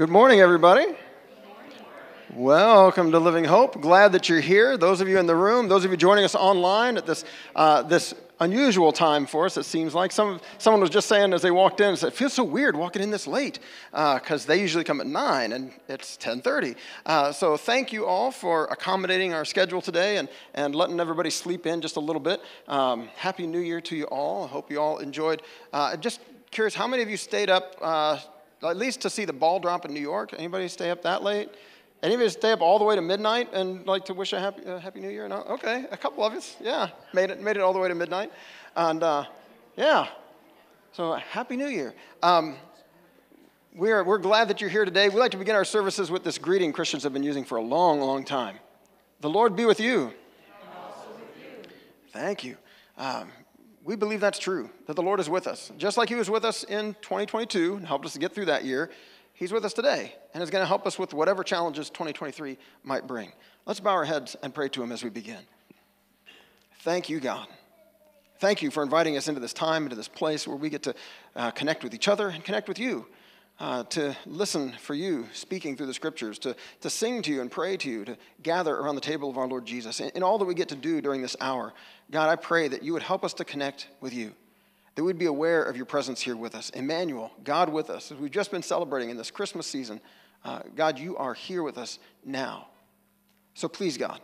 Good morning, everybody. Welcome to Living Hope. Glad that you're here. Those of you in the room, those of you joining us online at this, uh, this unusual time for us, it seems like. Some, someone was just saying as they walked in, it feels so weird walking in this late because uh, they usually come at 9 and it's 10.30. Uh, so thank you all for accommodating our schedule today and, and letting everybody sleep in just a little bit. Um, Happy New Year to you all. I hope you all enjoyed. Uh, just curious, how many of you stayed up uh, at least to see the ball drop in New York. Anybody stay up that late? Anybody stay up all the way to midnight and like to wish a happy, uh, happy New Year? No? Okay, a couple of us. Yeah, made it, made it all the way to midnight. And uh, yeah, so happy New Year. Um, we're, we're glad that you're here today. We like to begin our services with this greeting Christians have been using for a long, long time. The Lord be with you. With you. Thank you. Um, we believe that's true, that the Lord is with us. Just like He was with us in 2022 and helped us to get through that year, He's with us today and is going to help us with whatever challenges 2023 might bring. Let's bow our heads and pray to Him as we begin. Thank you, God. Thank you for inviting us into this time, into this place where we get to uh, connect with each other and connect with you uh, to listen for you speaking through the scriptures, to, to sing to you and pray to you, to gather around the table of our Lord Jesus. In, in all that we get to do during this hour, God, I pray that you would help us to connect with you, that we'd be aware of your presence here with us. Emmanuel, God with us, as we've just been celebrating in this Christmas season, uh, God, you are here with us now. So please, God,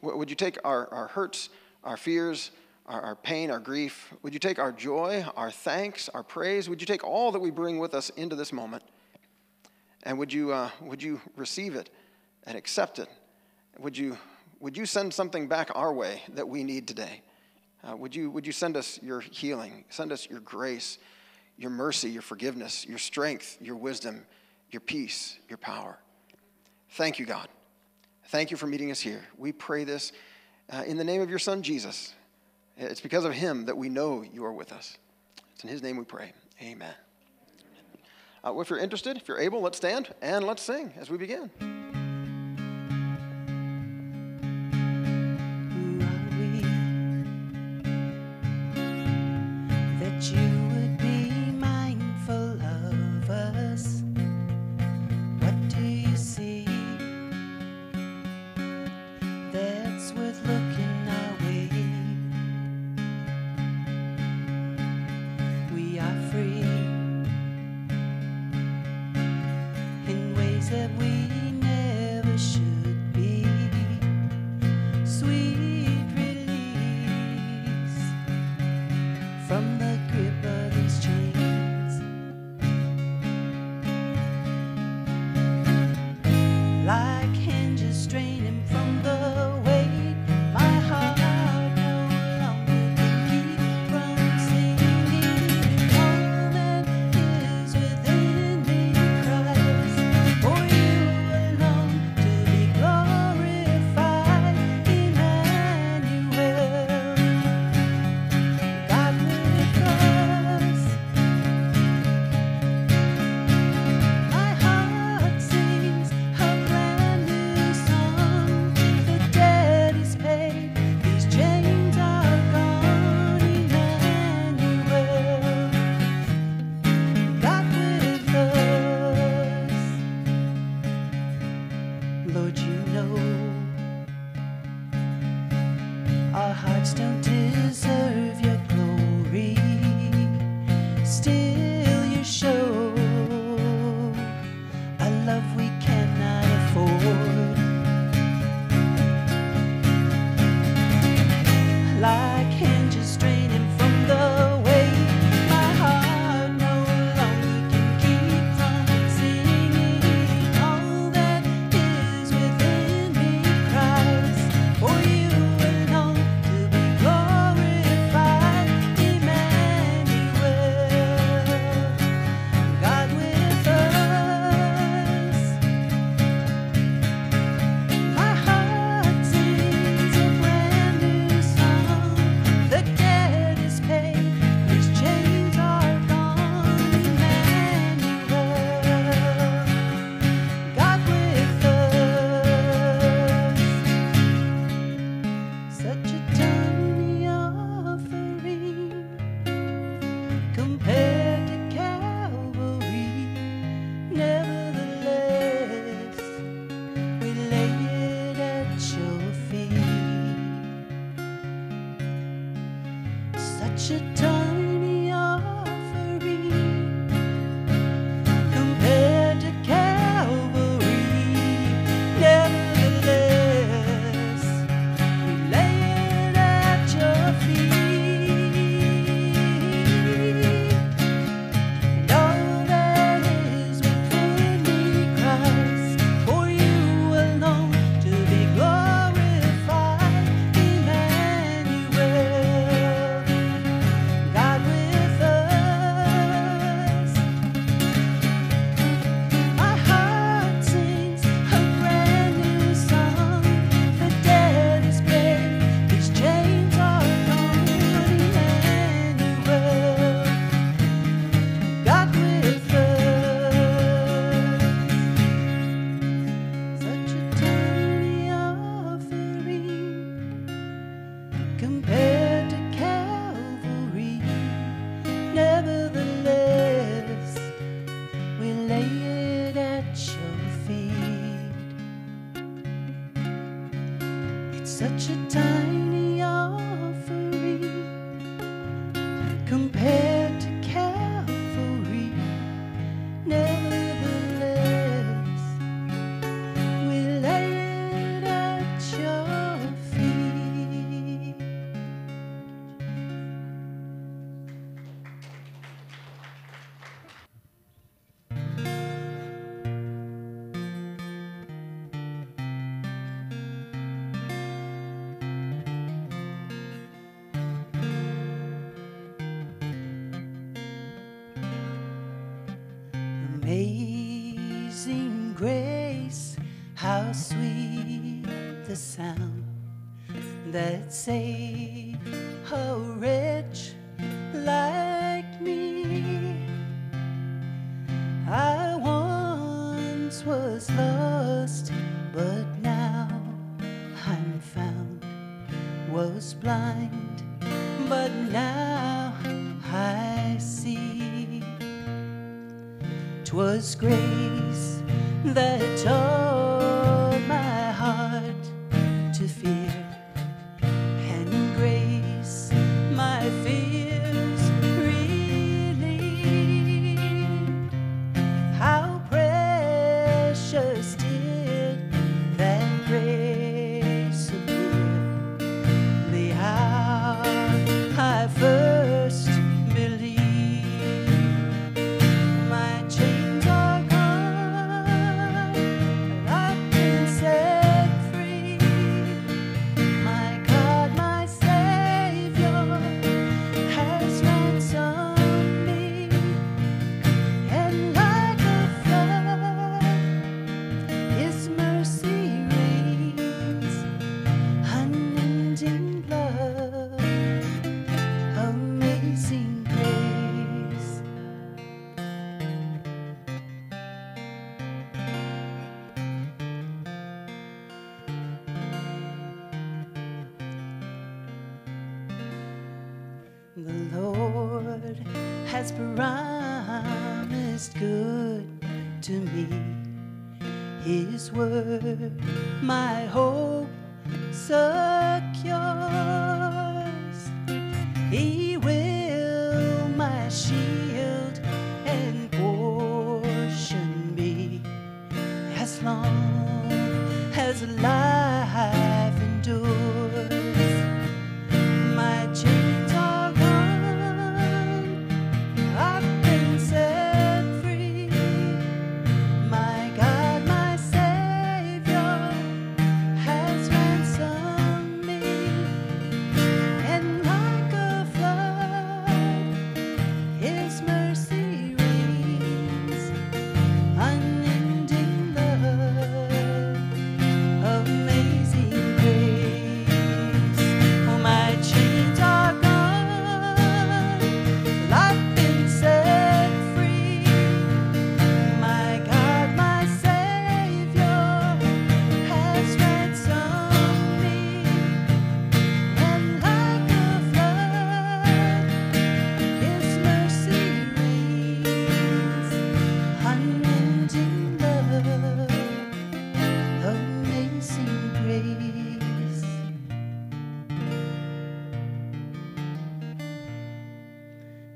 would you take our, our hurts, our fears, our, our pain, our grief? Would you take our joy, our thanks, our praise? Would you take all that we bring with us into this moment? And would you, uh, would you receive it and accept it? Would you, would you send something back our way that we need today? Uh, would, you, would you send us your healing, send us your grace, your mercy, your forgiveness, your strength, your wisdom, your peace, your power? Thank you, God. Thank you for meeting us here. We pray this uh, in the name of your Son, Jesus. It's because of him that we know you are with us. It's in his name we pray. Amen. Uh, if you're interested, if you're able, let's stand and let's sing as we begin. compare. say a wretch like me I once was lost but now I'm found. Was blind but now I see. 'twas grace that taught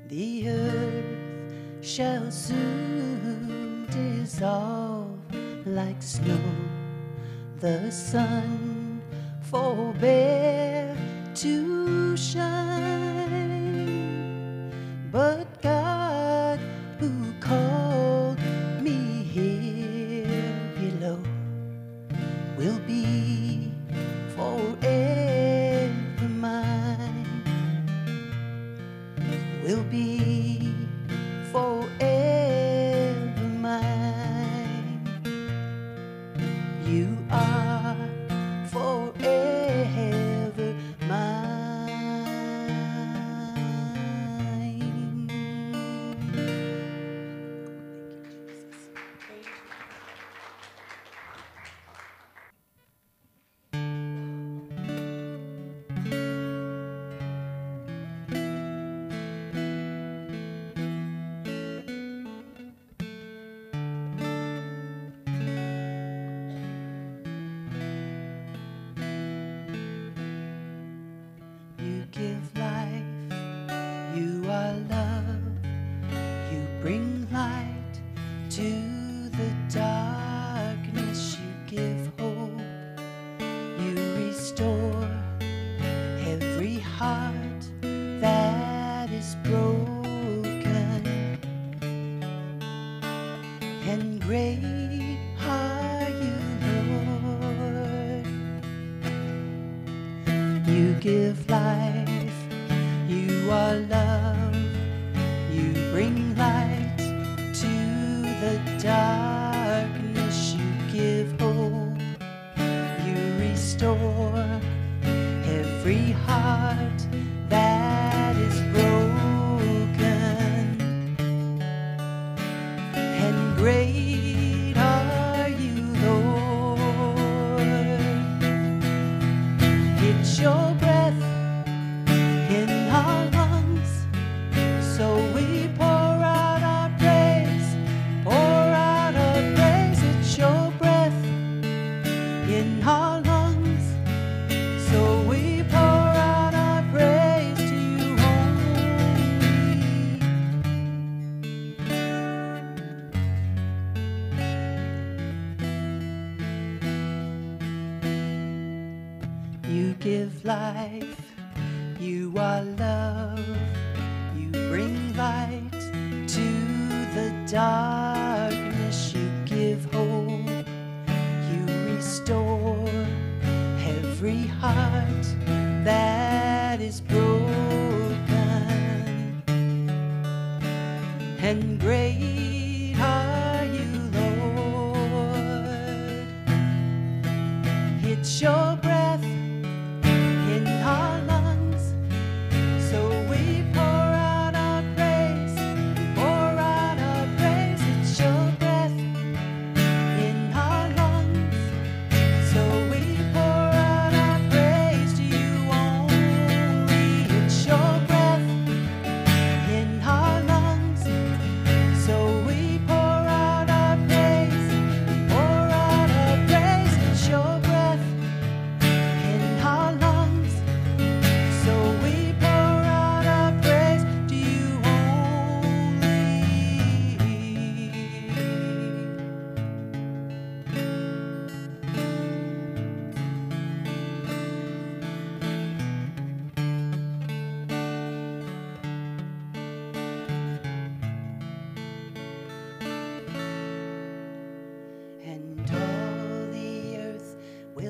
The earth shall soon dissolve like snow. The sun forbear to shine.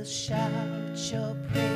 shout your praise.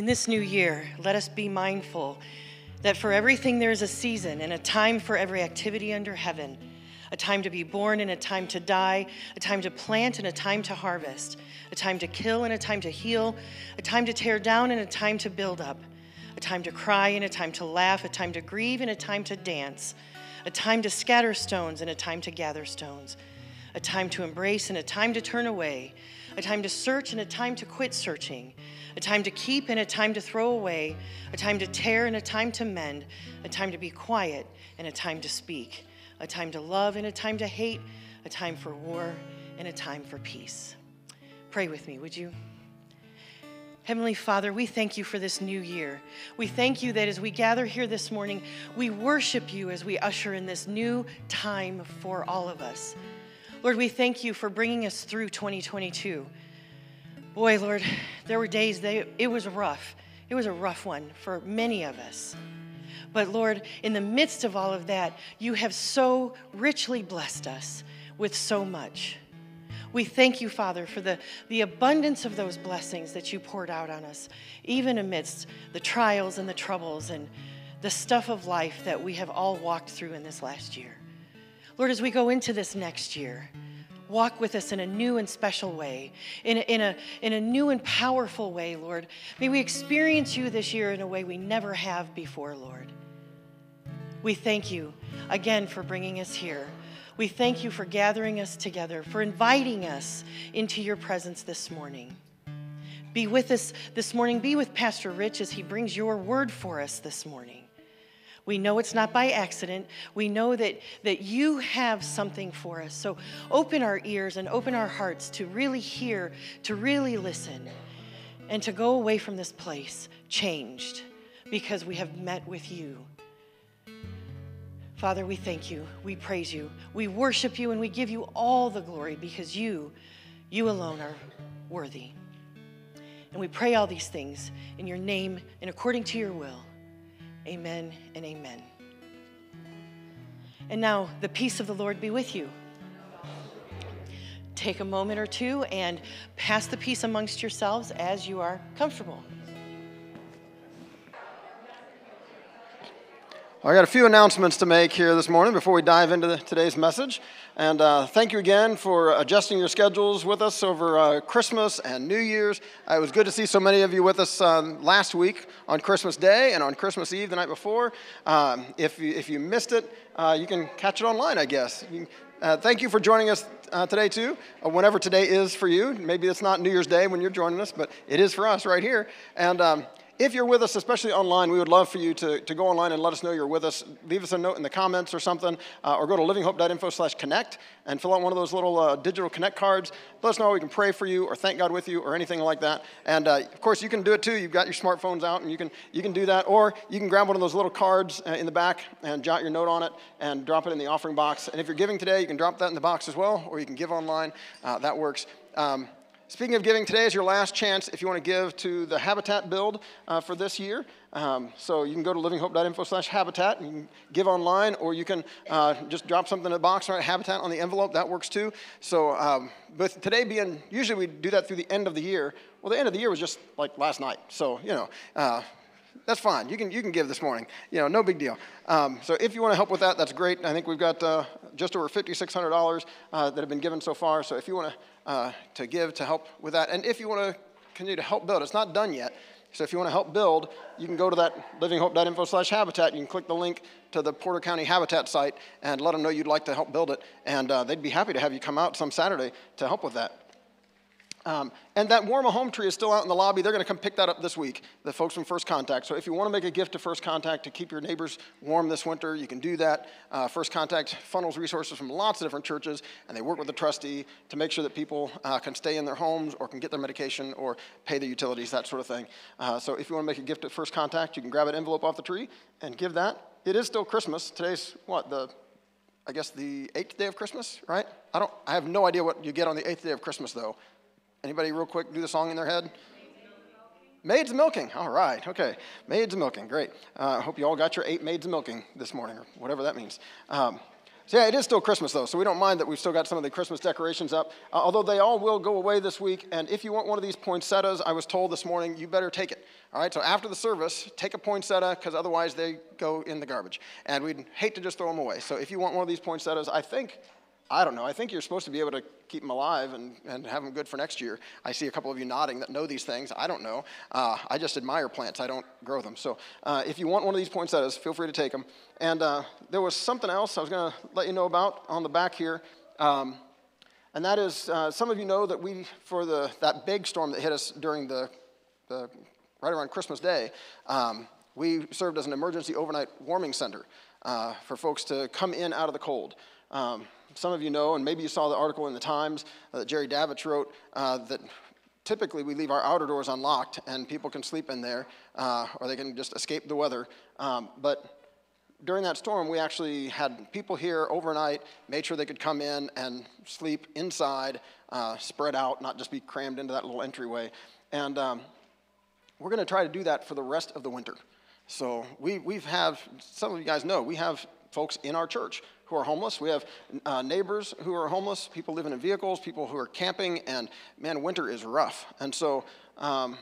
In this new year, let us be mindful that for everything there is a season and a time for every activity under heaven, a time to be born and a time to die, a time to plant and a time to harvest, a time to kill and a time to heal, a time to tear down and a time to build up, a time to cry and a time to laugh, a time to grieve and a time to dance, a time to scatter stones and a time to gather stones, a time to embrace and a time to turn away a time to search and a time to quit searching, a time to keep and a time to throw away, a time to tear and a time to mend, a time to be quiet and a time to speak, a time to love and a time to hate, a time for war and a time for peace. Pray with me, would you? Heavenly Father, we thank you for this new year. We thank you that as we gather here this morning, we worship you as we usher in this new time for all of us. Lord, we thank you for bringing us through 2022. Boy, Lord, there were days that it was rough. It was a rough one for many of us. But Lord, in the midst of all of that, you have so richly blessed us with so much. We thank you, Father, for the, the abundance of those blessings that you poured out on us, even amidst the trials and the troubles and the stuff of life that we have all walked through in this last year. Lord, as we go into this next year, walk with us in a new and special way, in a, in, a, in a new and powerful way, Lord. May we experience you this year in a way we never have before, Lord. We thank you again for bringing us here. We thank you for gathering us together, for inviting us into your presence this morning. Be with us this morning. Be with Pastor Rich as he brings your word for us this morning. We know it's not by accident. We know that, that you have something for us. So open our ears and open our hearts to really hear, to really listen, and to go away from this place changed because we have met with you. Father, we thank you. We praise you. We worship you and we give you all the glory because you, you alone are worthy. And we pray all these things in your name and according to your will. Amen and amen. And now, the peace of the Lord be with you. Take a moment or two and pass the peace amongst yourselves as you are comfortable. I got a few announcements to make here this morning before we dive into the, today's message. And uh, thank you again for adjusting your schedules with us over uh, Christmas and New Year's. Uh, it was good to see so many of you with us um, last week on Christmas Day and on Christmas Eve the night before. Um, if, you, if you missed it, uh, you can catch it online, I guess. Uh, thank you for joining us uh, today, too, whenever today is for you. Maybe it's not New Year's Day when you're joining us, but it is for us right here. And um, if you're with us, especially online, we would love for you to, to go online and let us know you're with us. Leave us a note in the comments or something, uh, or go to livinghope.info slash connect and fill out one of those little uh, digital connect cards. Let us know how we can pray for you or thank God with you or anything like that. And uh, of course, you can do it too. You've got your smartphones out and you can, you can do that. Or you can grab one of those little cards uh, in the back and jot your note on it and drop it in the offering box. And if you're giving today, you can drop that in the box as well, or you can give online. Uh, that works. Um, Speaking of giving, today is your last chance if you want to give to the Habitat build uh, for this year. Um, so you can go to livinghope.info slash habitat and give online, or you can uh, just drop something in the box, right? Habitat on the envelope, that works too. So, um, with today being, usually we do that through the end of the year. Well, the end of the year was just like last night. So, you know, uh, that's fine. You can, you can give this morning. You know, no big deal. Um, so if you want to help with that, that's great. I think we've got uh, just over $5,600 uh, that have been given so far. So if you want to, uh, to give to help with that, and if you want to continue to help build, it's not done yet. So if you want to help build, you can go to that livinghope.info slash habitat. You can click the link to the Porter County Habitat site and let them know you'd like to help build it. And uh, they'd be happy to have you come out some Saturday to help with that. Um, and that warm a home tree is still out in the lobby. They're going to come pick that up this week, the folks from First Contact. So if you want to make a gift to First Contact to keep your neighbors warm this winter, you can do that. Uh, First Contact funnels resources from lots of different churches, and they work with the trustee to make sure that people uh, can stay in their homes or can get their medication or pay the utilities, that sort of thing. Uh, so if you want to make a gift to First Contact, you can grab an envelope off the tree and give that. It is still Christmas. Today's what the I guess the eighth day of Christmas, right? I don't. I have no idea what you get on the eighth day of Christmas, though. Anybody, real quick, do the song in their head? Maids milking. All right. Okay. Maids milking. Great. Uh, I hope you all got your eight maids milking this morning, or whatever that means. Um, so yeah, it is still Christmas though, so we don't mind that we've still got some of the Christmas decorations up. Uh, although they all will go away this week, and if you want one of these poinsettias, I was told this morning you better take it. All right. So after the service, take a poinsettia because otherwise they go in the garbage, and we'd hate to just throw them away. So if you want one of these poinsettias, I think I don't know. I think you're supposed to be able to keep them alive and, and have them good for next year. I see a couple of you nodding that know these things. I don't know. Uh, I just admire plants. I don't grow them. So uh, if you want one of these poinsettias, feel free to take them. And uh, there was something else I was going to let you know about on the back here. Um, and that is, uh, some of you know that we, for the, that big storm that hit us during the, the right around Christmas Day, um, we served as an emergency overnight warming center. uh, for folks to come in out of the cold. Um, some of you know, and maybe you saw the article in the Times that Jerry Davich wrote, uh, that typically we leave our outer doors unlocked and people can sleep in there uh, or they can just escape the weather. Um, but during that storm, we actually had people here overnight, made sure they could come in and sleep inside, uh, spread out, not just be crammed into that little entryway. And um, we're going to try to do that for the rest of the winter. So we we've have some of you guys know we have folks in our church who are homeless. We have uh, neighbors who are homeless, people living in vehicles, people who are camping, and man, winter is rough. And so um,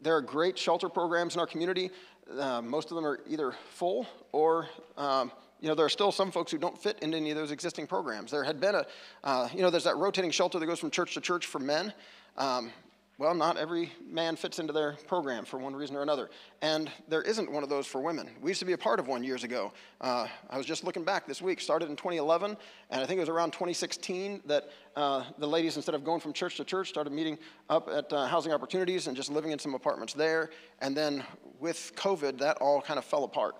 there are great shelter programs in our community. Uh, most of them are either full or, um, you know, there are still some folks who don't fit into any of those existing programs. There had been a, uh, you know, there's that rotating shelter that goes from church to church for men. Um, well, not every man fits into their program for one reason or another. And there isn't one of those for women. We used to be a part of one years ago. Uh, I was just looking back this week, started in 2011, and I think it was around 2016 that uh, the ladies, instead of going from church to church, started meeting up at uh, Housing Opportunities and just living in some apartments there. And then with COVID, that all kind of fell apart.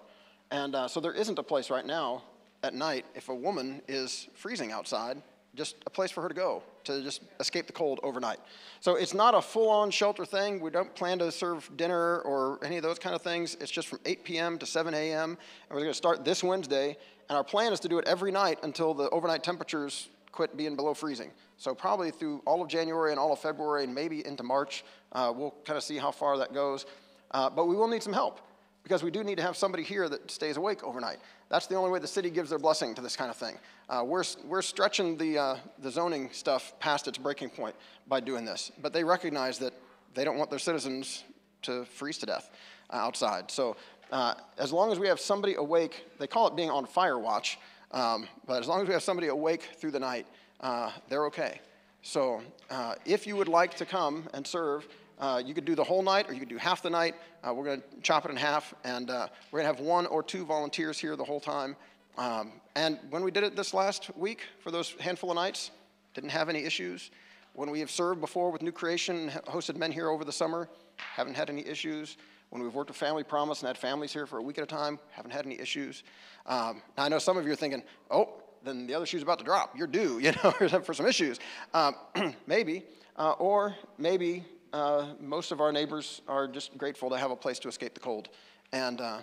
And uh, so there isn't a place right now at night if a woman is freezing outside just a place for her to go to just escape the cold overnight. So it's not a full on shelter thing. We don't plan to serve dinner or any of those kind of things. It's just from 8 p.m. to 7 a.m. And we're going to start this Wednesday. And our plan is to do it every night until the overnight temperatures quit being below freezing. So probably through all of January and all of February and maybe into March. Uh, we'll kind of see how far that goes. Uh, but we will need some help because we do need to have somebody here that stays awake overnight. That's the only way the city gives their blessing to this kind of thing. Uh, we're, we're stretching the, uh, the zoning stuff past its breaking point by doing this, but they recognize that they don't want their citizens to freeze to death uh, outside. So uh, as long as we have somebody awake, they call it being on fire watch, um, but as long as we have somebody awake through the night, uh, they're okay. So uh, if you would like to come and serve, uh, you could do the whole night or you could do half the night. Uh, we're going to chop it in half, and uh, we're going to have one or two volunteers here the whole time. Um, and when we did it this last week for those handful of nights, didn't have any issues. When we have served before with New Creation, hosted men here over the summer, haven't had any issues. When we've worked with Family Promise and had families here for a week at a time, haven't had any issues. Um, I know some of you are thinking, oh, then the other shoe's about to drop. You're due, you know, for some issues. Um, maybe, uh, or maybe uh, most of our neighbors are just grateful to have a place to escape the cold and, uh,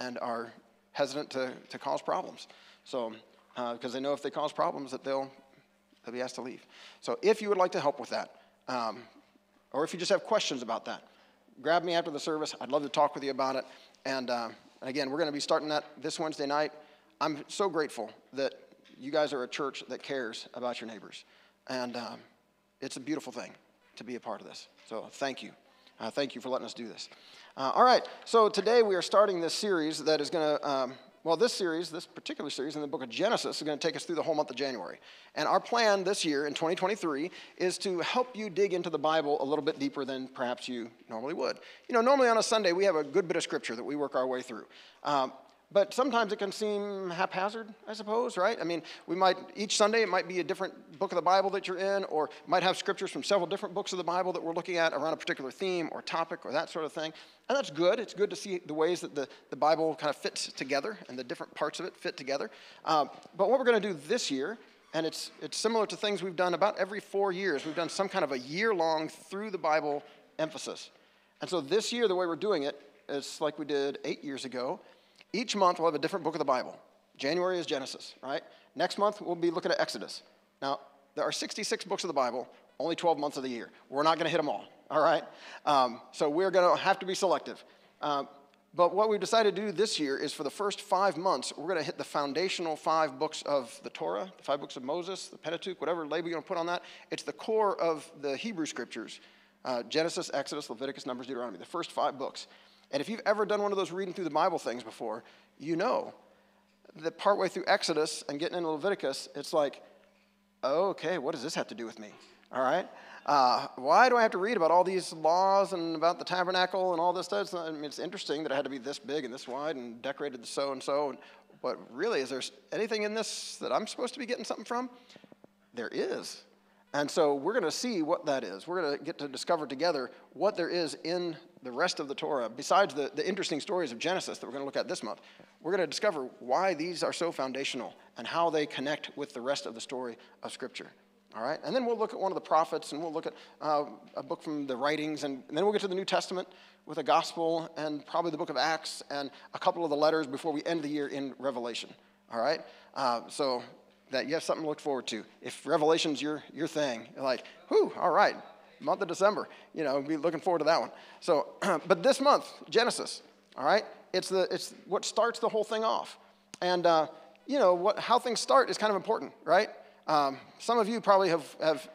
and are hesitant to, to cause problems. So, because uh, they know if they cause problems that they'll, they'll be asked to leave. So if you would like to help with that, um, or if you just have questions about that, grab me after the service. I'd love to talk with you about it. And, uh, and again, we're going to be starting that this Wednesday night. I'm so grateful that you guys are a church that cares about your neighbors. And um, it's a beautiful thing to be a part of this. So thank you. Uh, thank you for letting us do this. Uh, all right, so today we are starting this series that is going to, um, well, this series, this particular series in the book of Genesis, is going to take us through the whole month of January. And our plan this year in 2023 is to help you dig into the Bible a little bit deeper than perhaps you normally would. You know, normally on a Sunday we have a good bit of scripture that we work our way through. Um, but sometimes it can seem haphazard, I suppose, right? I mean, we might, each Sunday it might be a different book of the Bible that you're in, or might have scriptures from several different books of the Bible that we're looking at around a particular theme or topic or that sort of thing. And that's good. It's good to see the ways that the, the Bible kind of fits together and the different parts of it fit together. Um, but what we're going to do this year, and it's, it's similar to things we've done about every four years, we've done some kind of a year long through the Bible emphasis. And so this year, the way we're doing it is like we did eight years ago each month we'll have a different book of the Bible. January is Genesis, right? Next month we'll be looking at Exodus. Now, there are 66 books of the Bible, only 12 months of the year. We're not going to hit them all, all right? Um, so we're going to have to be selective. Um, but what we've decided to do this year is for the first five months, we're going to hit the foundational five books of the Torah, the five books of Moses, the Pentateuch, whatever label you're going to put on that. It's the core of the Hebrew scriptures uh, Genesis, Exodus, Leviticus, Numbers, Deuteronomy, the first five books. And if you've ever done one of those reading through the Bible things before, you know that partway through Exodus and getting into Leviticus, it's like, okay, what does this have to do with me? All right? Uh, why do I have to read about all these laws and about the tabernacle and all this stuff? I mean, it's interesting that it had to be this big and this wide and decorated so and so. But really, is there anything in this that I'm supposed to be getting something from? There is. And so we're going to see what that is. We're going to get to discover together what there is in the rest of the Torah, besides the, the interesting stories of Genesis that we're going to look at this month, we're going to discover why these are so foundational and how they connect with the rest of the story of Scripture. All right? And then we'll look at one of the prophets and we'll look at uh, a book from the writings, and, and then we'll get to the New Testament with a gospel and probably the book of Acts and a couple of the letters before we end the year in Revelation. All right? Uh, so that you have something to look forward to. If Revelation's your, your thing, you're like, whew, all right, month of December, you know, be looking forward to that one. So, but this month, Genesis, all right, it's, the, it's what starts the whole thing off. And, uh, you know, what, how things start is kind of important, right? Um, some of you probably have, have,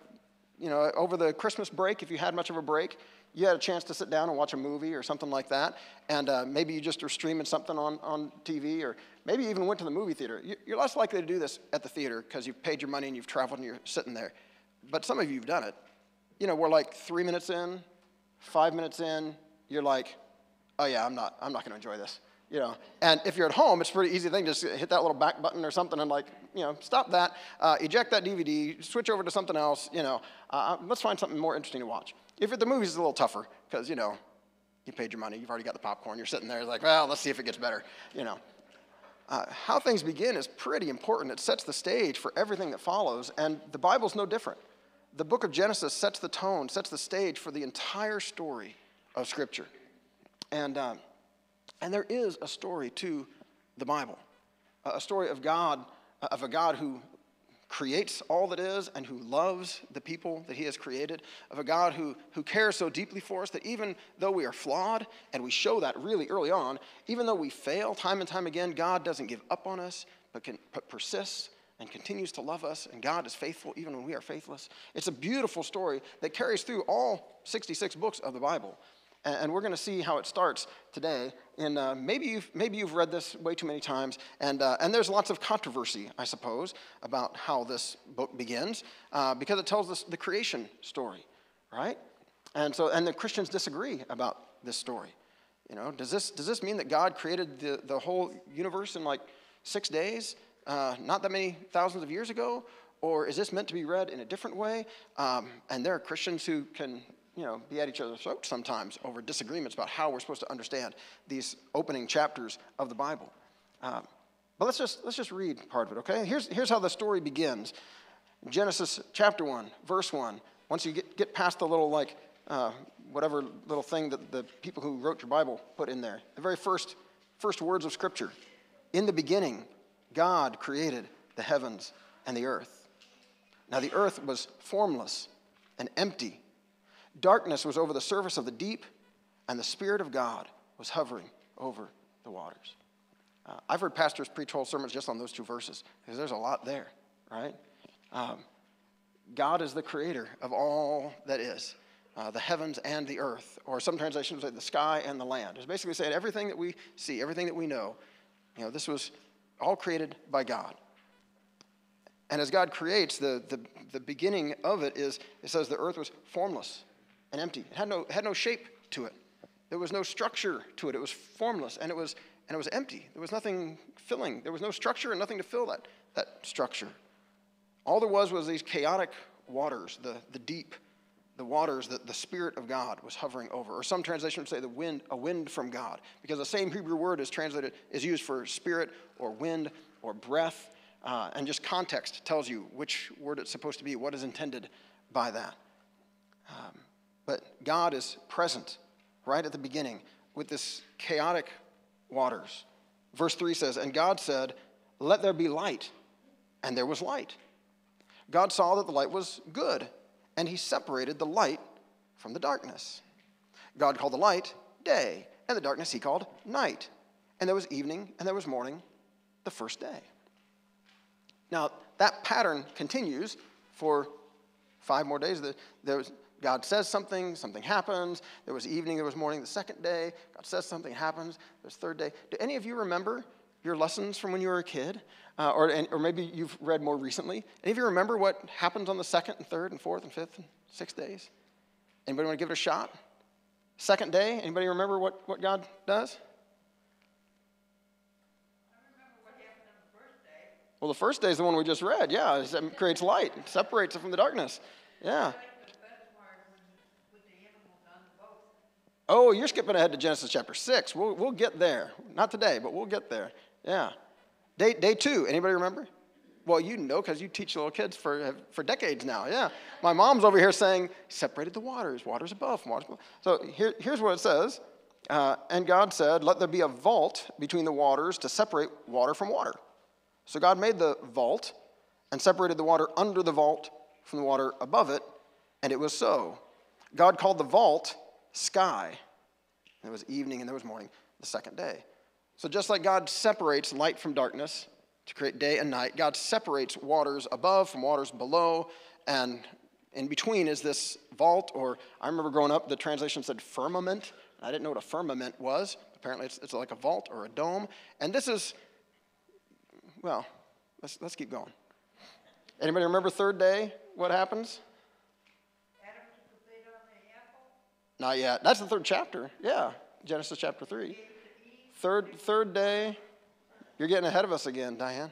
you know, over the Christmas break, if you had much of a break, you had a chance to sit down and watch a movie or something like that, and uh, maybe you just were streaming something on, on TV, or maybe you even went to the movie theater. You're less likely to do this at the theater because you've paid your money and you've traveled and you're sitting there. But some of you have done it. You know, we're like three minutes in, five minutes in, you're like, oh yeah, I'm not, I'm not going to enjoy this. You know, and if you're at home, it's a pretty easy thing. Just hit that little back button or something, and like, you know, stop that, uh, eject that DVD, switch over to something else. You know, uh, let's find something more interesting to watch. If you're at the movies, it's a little tougher because you know, you paid your money, you've already got the popcorn, you're sitting there, it's like, well, let's see if it gets better. You know, uh, how things begin is pretty important. It sets the stage for everything that follows, and the Bible's no different. The book of Genesis sets the tone, sets the stage for the entire story of Scripture. And, um, and there is a story to the Bible, a story of God, of a God who creates all that is and who loves the people that he has created, of a God who, who cares so deeply for us that even though we are flawed, and we show that really early on, even though we fail time and time again, God doesn't give up on us, but, can, but persists and continues to love us, and God is faithful even when we are faithless. It's a beautiful story that carries through all 66 books of the Bible. And, we're going to see how it starts today. And uh, maybe, you've, maybe you've read this way too many times, and, uh, and there's lots of controversy, I suppose, about how this book begins, uh, because it tells us the creation story, right? And so, and the Christians disagree about this story. You know, does this, does this mean that God created the, the whole universe in like six days, uh, not that many thousands of years ago? Or is this meant to be read in a different way? Um, and there are Christians who can, you know, be at each other's throats sometimes over disagreements about how we're supposed to understand these opening chapters of the Bible. Um, but let's just, let's just read part of it, okay? Here's, here's how the story begins Genesis chapter 1, verse 1. Once you get, get past the little, like, uh, whatever little thing that the people who wrote your Bible put in there, the very first, first words of Scripture. In the beginning, God created the heavens and the earth. Now the earth was formless and empty. Darkness was over the surface of the deep, and the Spirit of God was hovering over the waters. Uh, I've heard pastors preach whole sermons just on those two verses because there's a lot there, right? Um, God is the creator of all that is, uh, the heavens and the earth, or some translations say the sky and the land. It's basically saying everything that we see, everything that we know, you know, this was all created by God. And as God creates, the, the, the beginning of it is, it says the earth was formless and empty. It had no, had no shape to it. There was no structure to it. It was formless and it was, and it was empty. There was nothing filling. There was no structure and nothing to fill that, that structure. All there was was these chaotic waters, the, the deep, the waters that the Spirit of God was hovering over. Or some translations say the wind, a wind from God, because the same Hebrew word is translated, is used for spirit or wind or breath. Uh, and just context tells you which word it's supposed to be, what is intended by that. Um, but God is present right at the beginning with this chaotic waters. Verse 3 says, And God said, Let there be light. And there was light. God saw that the light was good, and he separated the light from the darkness. God called the light day, and the darkness he called night. And there was evening, and there was morning, the first day. Now, that pattern continues for five more days. There was, God says something, something happens. There was evening, there was morning the second day. God says something happens. There's third day. Do any of you remember your lessons from when you were a kid? Uh, or, and, or maybe you've read more recently. Any of you remember what happens on the second and third and fourth and fifth and sixth days? Anybody want to give it a shot? Second day, anybody remember what, what God does? What the Well, the first day is the one we just read. Yeah, it creates light, it separates it from the darkness. Yeah. Oh, you're skipping ahead to Genesis chapter 6. We'll, we'll get there. Not today, but we'll get there. Yeah. Day, day two, anybody remember? Well, you know because you teach little kids for, for decades now. Yeah. My mom's over here saying, separated the waters, waters above, waters below. So here, here's what it says. Uh, and God said, Let there be a vault between the waters to separate water from water. So God made the vault and separated the water under the vault from the water above it, and it was so. God called the vault sky. There was evening and there was morning the second day. So just like God separates light from darkness to create day and night, God separates waters above from waters below, and in between is this vault, or I remember growing up, the translation said firmament. I didn't know what a firmament was. Apparently, it's, it's like a vault or a dome. And this is, well, let's, let's keep going. Anybody remember third day? What happens? Not yet. That's the third chapter. Yeah, Genesis chapter 3. Third, third day. You're getting ahead of us again, Diane.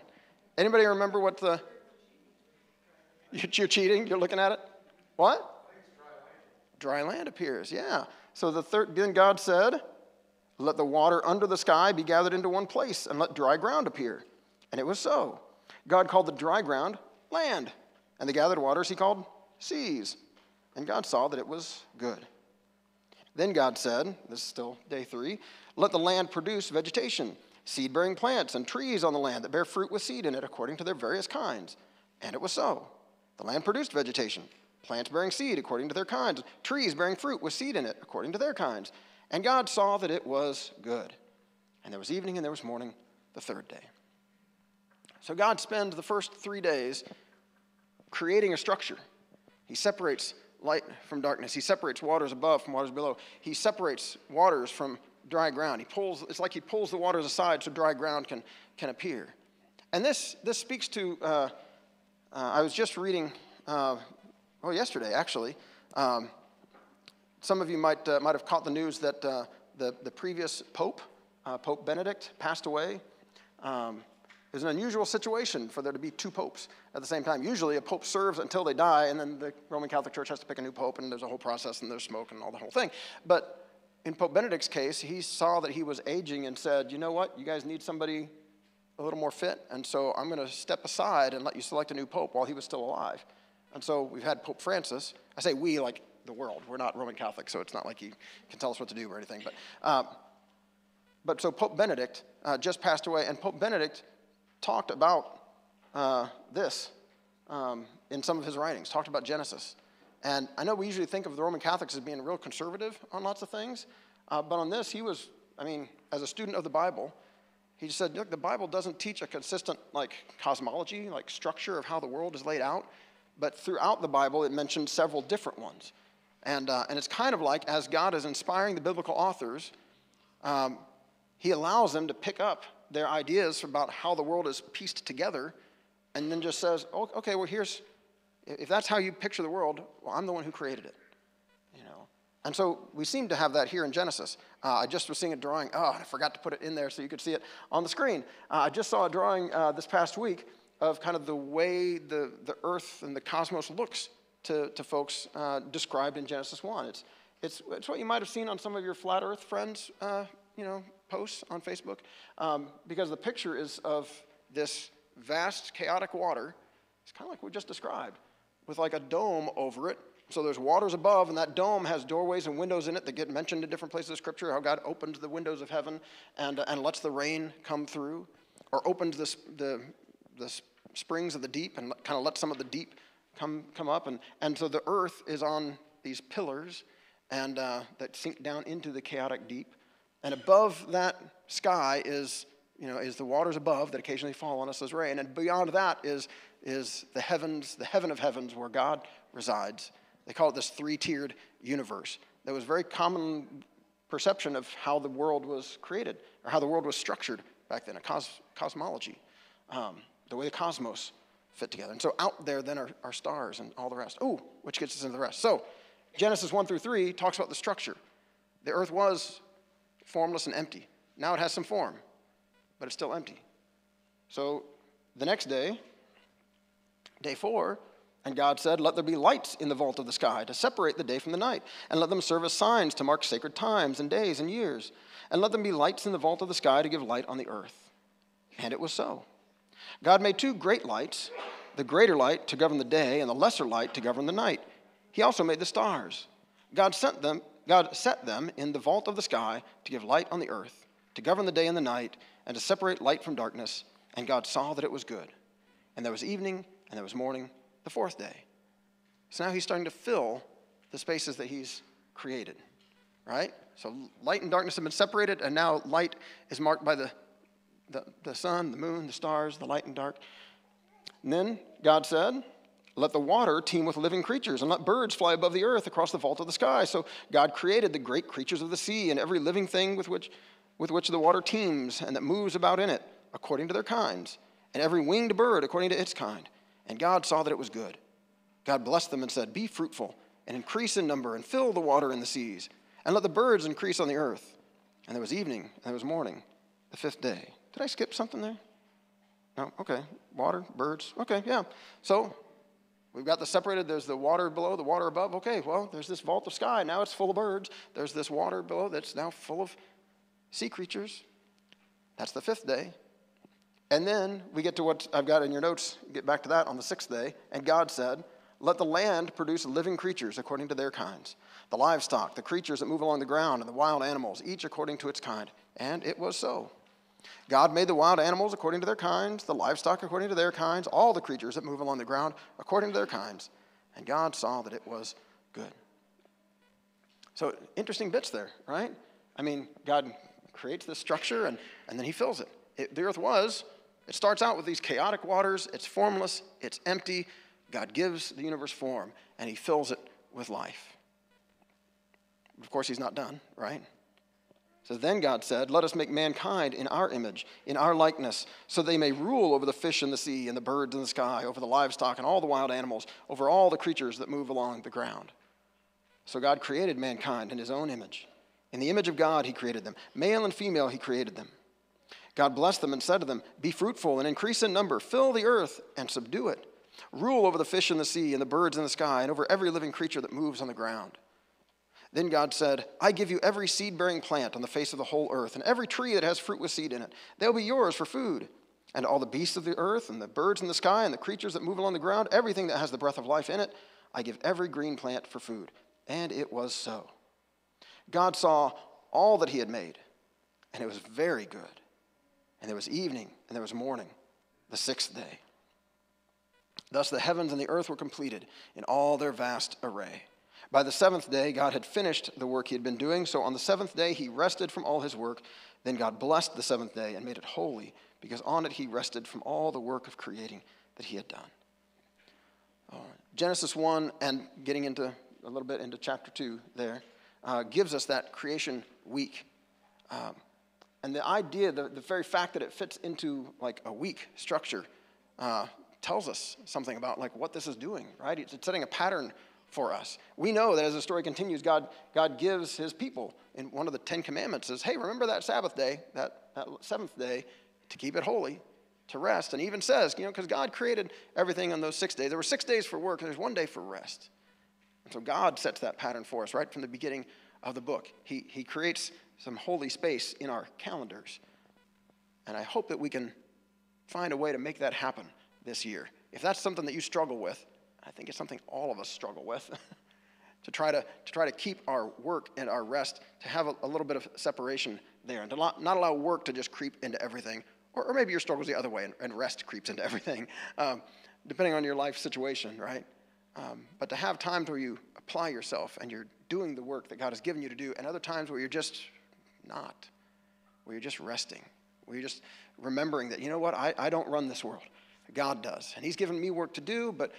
Anybody remember what the. You're cheating? You're looking at it? What? Dry land appears, yeah. So the third, then God said, Let the water under the sky be gathered into one place, and let dry ground appear. And it was so. God called the dry ground land, and the gathered waters he called seas. And God saw that it was good. Then God said, This is still day three, let the land produce vegetation, seed bearing plants, and trees on the land that bear fruit with seed in it according to their various kinds. And it was so. The land produced vegetation, plants bearing seed according to their kinds, trees bearing fruit with seed in it according to their kinds. And God saw that it was good. And there was evening and there was morning the third day. So God spends the first three days creating a structure. He separates light from darkness. He separates waters above from waters below. He separates waters from dry ground. He pulls, it's like he pulls the waters aside so dry ground can, can appear. And this, this speaks to, uh, uh, I was just reading, uh, oh, yesterday actually. Um, some of you might, uh, might have caught the news that uh, the, the previous Pope, uh, Pope Benedict, passed away. Um, it was an unusual situation for there to be two popes at the same time. Usually, a pope serves until they die, and then the Roman Catholic Church has to pick a new pope, and there's a whole process, and there's smoke and all the whole thing. But in Pope Benedict's case, he saw that he was aging and said, You know what? You guys need somebody a little more fit, and so I'm going to step aside and let you select a new pope while he was still alive. And so we've had Pope Francis. I say we like the world. We're not Roman Catholic, so it's not like he can tell us what to do or anything. But, um, but so Pope Benedict uh, just passed away, and Pope Benedict talked about uh, this um, in some of his writings, talked about Genesis. And I know we usually think of the Roman Catholics as being real conservative on lots of things, uh, but on this, he was, I mean, as a student of the Bible, he said, look, the Bible doesn't teach a consistent, like, cosmology, like, structure of how the world is laid out, but throughout the Bible, it mentions several different ones. And, uh, and it's kind of like as God is inspiring the biblical authors, um, he allows them to pick up their ideas about how the world is pieced together and then just says, oh, okay, well, here's, if that's how you picture the world, well, I'm the one who created it. You know? And so we seem to have that here in Genesis. Uh, I just was seeing a drawing. Oh, I forgot to put it in there so you could see it on the screen. Uh, I just saw a drawing uh, this past week of kind of the way the, the earth and the cosmos looks to, to folks uh, described in Genesis 1. It's, it's, it's what you might have seen on some of your flat earth friends, uh, you know, posts on Facebook, um, because the picture is of this vast, chaotic water. It's kind of like we just described, with like a dome over it. So there's waters above, and that dome has doorways and windows in it that get mentioned in different places of Scripture. How God opens the windows of heaven and, uh, and lets the rain come through, or opens the, the, the springs of the deep and kind of let some of the deep come, come up. And, and so the earth is on these pillars and uh, that sink down into the chaotic deep. And above that sky is, you know, is the waters above that occasionally fall on us as rain. And beyond that is, is the heavens, the heaven of heavens where God resides. They call it this three tiered universe. That was very common perception of how the world was created or how the world was structured back then, a cos- cosmology, um, the way the cosmos fit together. And so out there then are, are stars and all the rest. Oh, which gets us into the rest. So Genesis 1 through 3 talks about the structure. The earth was formless and empty. Now it has some form, but it's still empty. So the next day, day four, And God said, Let there be lights in the vault of the sky to separate the day from the night, and let them serve as signs to mark sacred times and days and years. And let them be lights in the vault of the sky to give light on the earth. And it was so. God made two great lights the greater light to govern the day, and the lesser light to govern the night. He also made the stars. God sent them, God set them in the vault of the sky to give light on the earth, to govern the day and the night, and to separate light from darkness. And God saw that it was good. And there was evening, and there was morning, the fourth day. So now he's starting to fill the spaces that he's created, right? So light and darkness have been separated, and now light is marked by the, the, the sun, the moon, the stars, the light and dark. And then God said, Let the water teem with living creatures, and let birds fly above the earth across the vault of the sky. So God created the great creatures of the sea and every living thing with which, with which the water teems and that moves about in it, according to their kinds, and every winged bird according to its kind. And God saw that it was good. God blessed them and said, Be fruitful and increase in number and fill the water in the seas, and let the birds increase on the earth. And there was evening and there was morning, the fifth day. Did I skip something there? No, okay. Water, birds. Okay, yeah. So we've got the separated, there's the water below, the water above. Okay, well, there's this vault of sky. Now it's full of birds. There's this water below that's now full of sea creatures. That's the fifth day. And then we get to what I've got in your notes, get back to that on the sixth day. And God said, Let the land produce living creatures according to their kinds, the livestock, the creatures that move along the ground, and the wild animals, each according to its kind. And it was so. God made the wild animals according to their kinds, the livestock according to their kinds, all the creatures that move along the ground according to their kinds. And God saw that it was good. So, interesting bits there, right? I mean, God creates this structure and, and then He fills it. it. The earth was, it starts out with these chaotic waters, it's formless, it's empty. God gives the universe form and He fills it with life. Of course, He's not done, right? So then God said, Let us make mankind in our image, in our likeness, so they may rule over the fish in the sea and the birds in the sky, over the livestock and all the wild animals, over all the creatures that move along the ground. So God created mankind in his own image. In the image of God, he created them. Male and female, he created them. God blessed them and said to them, Be fruitful and increase in number, fill the earth and subdue it. Rule over the fish in the sea and the birds in the sky, and over every living creature that moves on the ground. Then God said, I give you every seed bearing plant on the face of the whole earth, and every tree that has fruit with seed in it. They'll be yours for food. And all the beasts of the earth, and the birds in the sky, and the creatures that move along the ground, everything that has the breath of life in it, I give every green plant for food. And it was so. God saw all that he had made, and it was very good. And there was evening, and there was morning, the sixth day. Thus the heavens and the earth were completed in all their vast array. By the seventh day, God had finished the work he had been doing. So on the seventh day, he rested from all his work. Then God blessed the seventh day and made it holy, because on it he rested from all the work of creating that he had done. Uh, Genesis 1, and getting into a little bit into chapter 2 there, uh, gives us that creation week. Um, and the idea, the, the very fact that it fits into like a week structure, uh, tells us something about like what this is doing, right? It's, it's setting a pattern for us. We know that as the story continues, God, God gives his people in one of the Ten Commandments says, hey, remember that Sabbath day, that, that seventh day, to keep it holy, to rest. And even says, you know, because God created everything on those six days. There were six days for work, and there's one day for rest. And so God sets that pattern for us right from the beginning of the book. He, he creates some holy space in our calendars. And I hope that we can find a way to make that happen this year. If that's something that you struggle with, I think it's something all of us struggle with. to try to, to try to keep our work and our rest, to have a, a little bit of separation there, and to not, not, allow work to just creep into everything. Or, or maybe your struggle's the other way, and, and rest creeps into everything, um, depending on your life situation, right? Um, but to have times where you apply yourself and you're doing the work that God has given you to do, and other times where you're just not, where you're just resting, where you're just remembering that, you know what, I, I don't run this world. God does. And He's given me work to do, but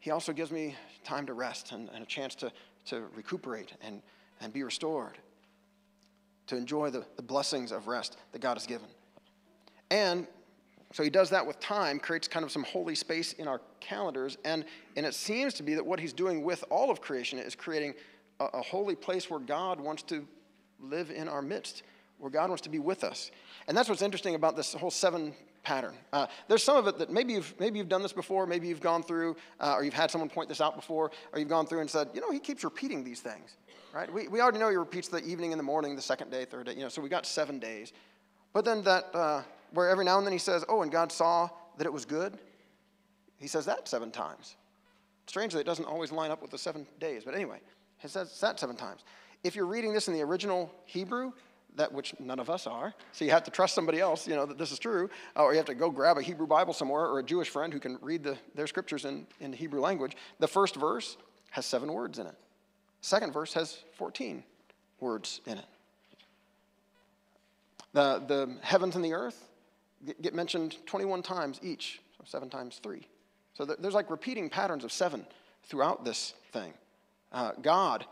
he also gives me time to rest and, and a chance to, to recuperate and, and be restored, to enjoy the, the blessings of rest that God has given. And so he does that with time, creates kind of some holy space in our calendars, and, and it seems to be that what he's doing with all of creation is creating a, a holy place where God wants to live in our midst, where God wants to be with us. And that's what's interesting about this whole seven pattern. Uh, there's some of it that maybe you've, maybe you've done this before, maybe you've gone through, uh, or you've had someone point this out before, or you've gone through and said, you know, he keeps repeating these things, right? We, we already know he repeats the evening and the morning, the second day, third day, you know, so we got seven days. But then that, uh, where every now and then he says, oh, and God saw that it was good, he says that seven times. Strangely, it doesn't always line up with the seven days, but anyway, he says that seven times. If you're reading this in the original Hebrew, that which none of us are, so you have to trust somebody else, you know, that this is true, uh, or you have to go grab a Hebrew Bible somewhere or a Jewish friend who can read the, their scriptures in, in the Hebrew language. The first verse has seven words in it. Second verse has 14 words in it. The, the heavens and the earth get- get mentioned 21 times each, so seven times three. So there's like repeating patterns of seven throughout this thing. Uh, God,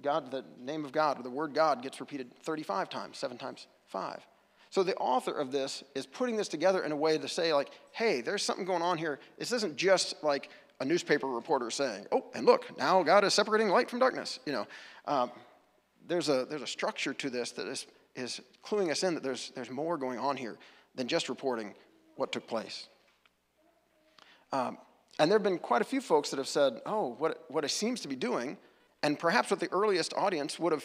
God, the name of God, or the word God gets repeated 35 times, seven times five. So the author of this is putting this together in a way to say, like, hey, there's something going on here. This isn't just like a newspaper reporter saying, oh, and look, now God is separating light from darkness. You know, um, there's a there's a structure to this that is is cluing us in that there's there's more going on here than just reporting what took place. Um, and there have been quite a few folks that have said, oh, what, what it seems to be doing, and perhaps what the earliest audience would have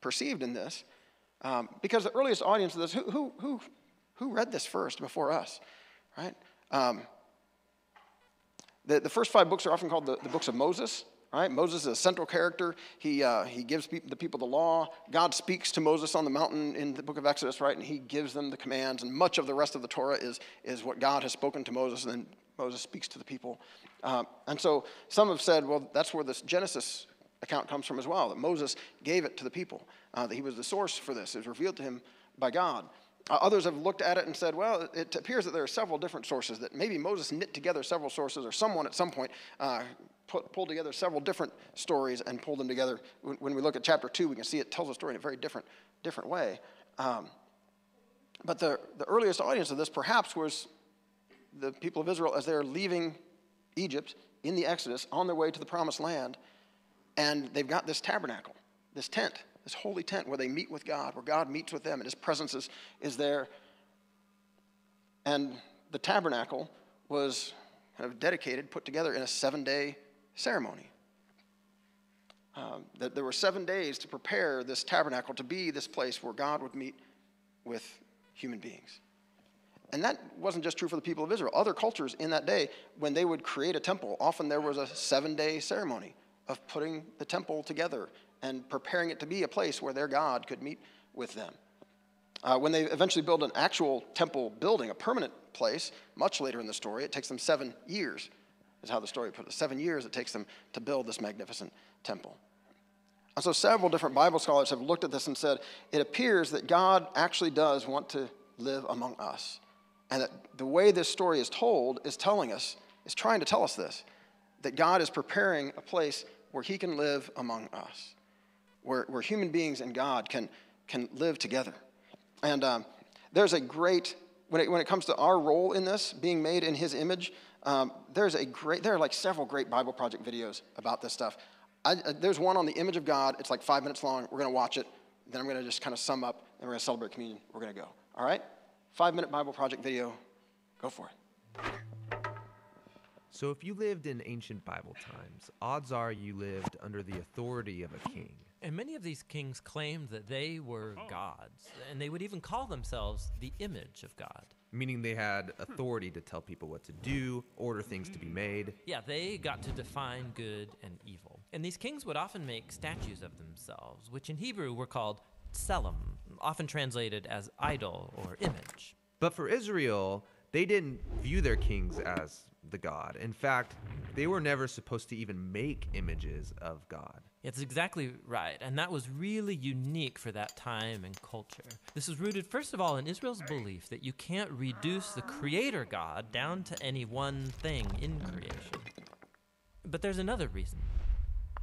perceived in this, um, because the earliest audience of this, who, who, who, who read this first before us, right? Um, the, the first five books are often called the, the books of Moses, right? Moses is a central character. He, uh, he gives pe- the people the law. God speaks to Moses on the mountain in the book of Exodus, right? And he gives them the commands. And much of the rest of the Torah is, is what God has spoken to Moses, and then Moses speaks to the people. Um, and so some have said, well, that's where this Genesis account comes from as well, that Moses gave it to the people, uh, that he was the source for this. It was revealed to him by God. Uh, others have looked at it and said, well, it appears that there are several different sources, that maybe Moses knit together several sources, or someone at some point uh, put, pulled together several different stories and pulled them together. When, when we look at chapter 2, we can see it tells a story in a very different, different way. Um, but the, the earliest audience of this perhaps was the people of Israel as they're leaving Egypt in the Exodus on their way to the promised land. And they've got this tabernacle, this tent, this holy tent where they meet with God, where God meets with them and his presence is, is there. And the tabernacle was kind of dedicated, put together in a seven day ceremony. Um, that there were seven days to prepare this tabernacle to be this place where God would meet with human beings. And that wasn't just true for the people of Israel. Other cultures in that day, when they would create a temple, often there was a seven day ceremony of putting the temple together and preparing it to be a place where their God could meet with them. Uh, when they eventually build an actual temple building, a permanent place, much later in the story, it takes them seven years, is how the story put it. Seven years it takes them to build this magnificent temple. And so several different Bible scholars have looked at this and said it appears that God actually does want to live among us. And that the way this story is told is telling us, is trying to tell us this that God is preparing a place where He can live among us, where, where human beings and God can, can live together. And um, there's a great, when it, when it comes to our role in this, being made in His image, um, there's a great, there are like several great Bible Project videos about this stuff. I, uh, there's one on the image of God. It's like five minutes long. We're going to watch it. Then I'm going to just kind of sum up, and we're going to celebrate communion. We're going to go. All right? Five minute Bible Project video. Go for it. So, if you lived in ancient Bible times, odds are you lived under the authority of a king. And many of these kings claimed that they were oh. gods, and they would even call themselves the image of God. Meaning they had authority to tell people what to do, order things to be made. Yeah, they got to define good and evil. And these kings would often make statues of themselves, which in Hebrew were called tselem, often translated as idol or image. But for Israel, they didn't view their kings as the God. In fact, they were never supposed to even make images of God. It's exactly right, and that was really unique for that time and culture. This is rooted, first of all, in Israel's belief that you can't reduce the Creator God down to any one thing in creation. But there's another reason.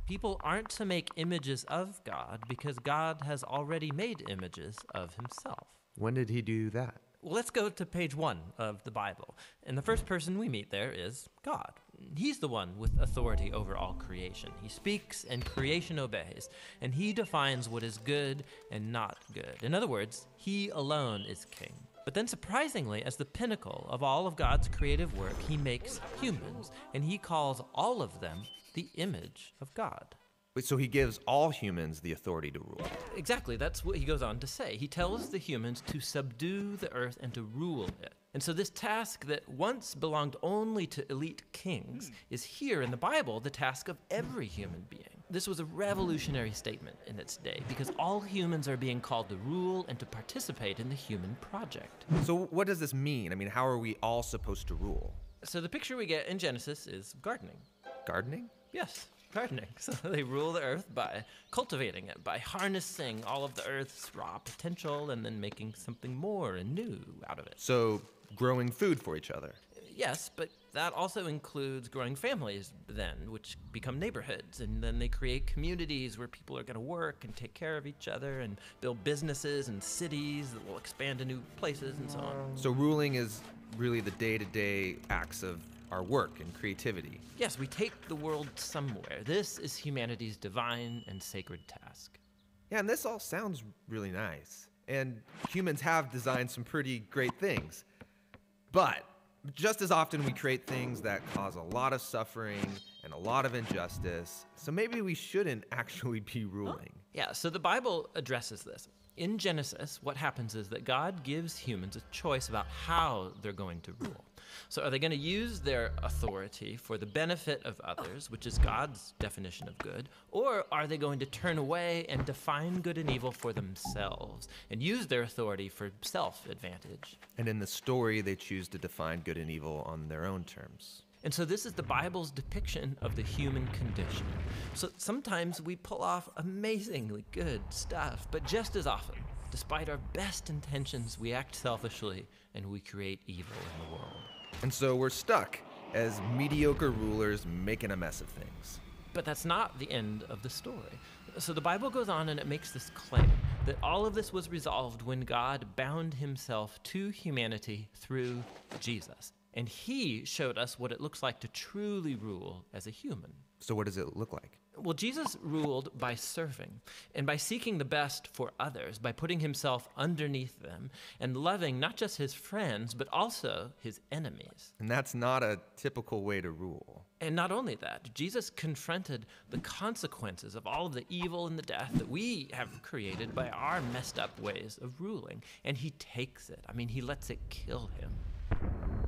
People aren't to make images of God because God has already made images of Himself. When did he do that? Let's go to page one of the Bible. And the first person we meet there is God. He's the one with authority over all creation. He speaks and creation obeys, and he defines what is good and not good. In other words, he alone is king. But then, surprisingly, as the pinnacle of all of God's creative work, he makes humans, and he calls all of them the image of God. Wait, So he gives all humans the authority to rule. Exactly, that's what he goes on to say. He tells the humans to subdue the earth and to rule it. And so, this task that once belonged only to elite kings is here in the Bible the task of every human being. This was a revolutionary statement in its day because all humans are being called to rule and to participate in the human project. So what does this mean? I mean, how are we all supposed to rule? So, the picture we get in Genesis is gardening. Gardening? Yes, gardening. So they rule the earth by cultivating it, by harnessing all of the earth's raw potential and then making something more and new out of it. So growing food for each other. Yes, but that also includes growing families then, which become neighborhoods, and then they create communities where people are going to work and take care of each other and build businesses and cities that will expand to new places and so on. So ruling is really the day-to-day acts of our work and creativity. Yes, we take the world somewhere. This is humanity's divine and sacred task. Yeah, and this all sounds really nice. And humans have designed some pretty great things. But just as often we create things that cause a lot of suffering and a lot of injustice. So maybe we shouldn't actually be ruling. Yeah, so the Bible addresses this. In Genesis, what happens is that God gives humans a choice about how they're going to rule. So, are they going to use their authority for the benefit of others, which is God's definition of good, or are they going to turn away and define good and evil for themselves and use their authority for self advantage? And in the story, they choose to define good and evil on their own terms. And so this is the Bible's depiction of the human condition. So sometimes we pull off amazingly good stuff, but just as often, despite our best intentions, we act selfishly and we create evil in the world. And so we're stuck as mediocre rulers making a mess of things. But that's not the end of the story. So the Bible goes on and it makes this claim that all of this was resolved when God bound himself to humanity through Jesus. And he showed us what it looks like to truly rule as a human. So, what does it look like? Well, Jesus ruled by serving and by seeking the best for others, by putting himself underneath them and loving not just his friends, but also his enemies. And that's not a typical way to rule. And not only that, Jesus confronted the consequences of all of the evil and the death that we have created by our messed up ways of ruling. And he takes it. I mean, he lets it kill him.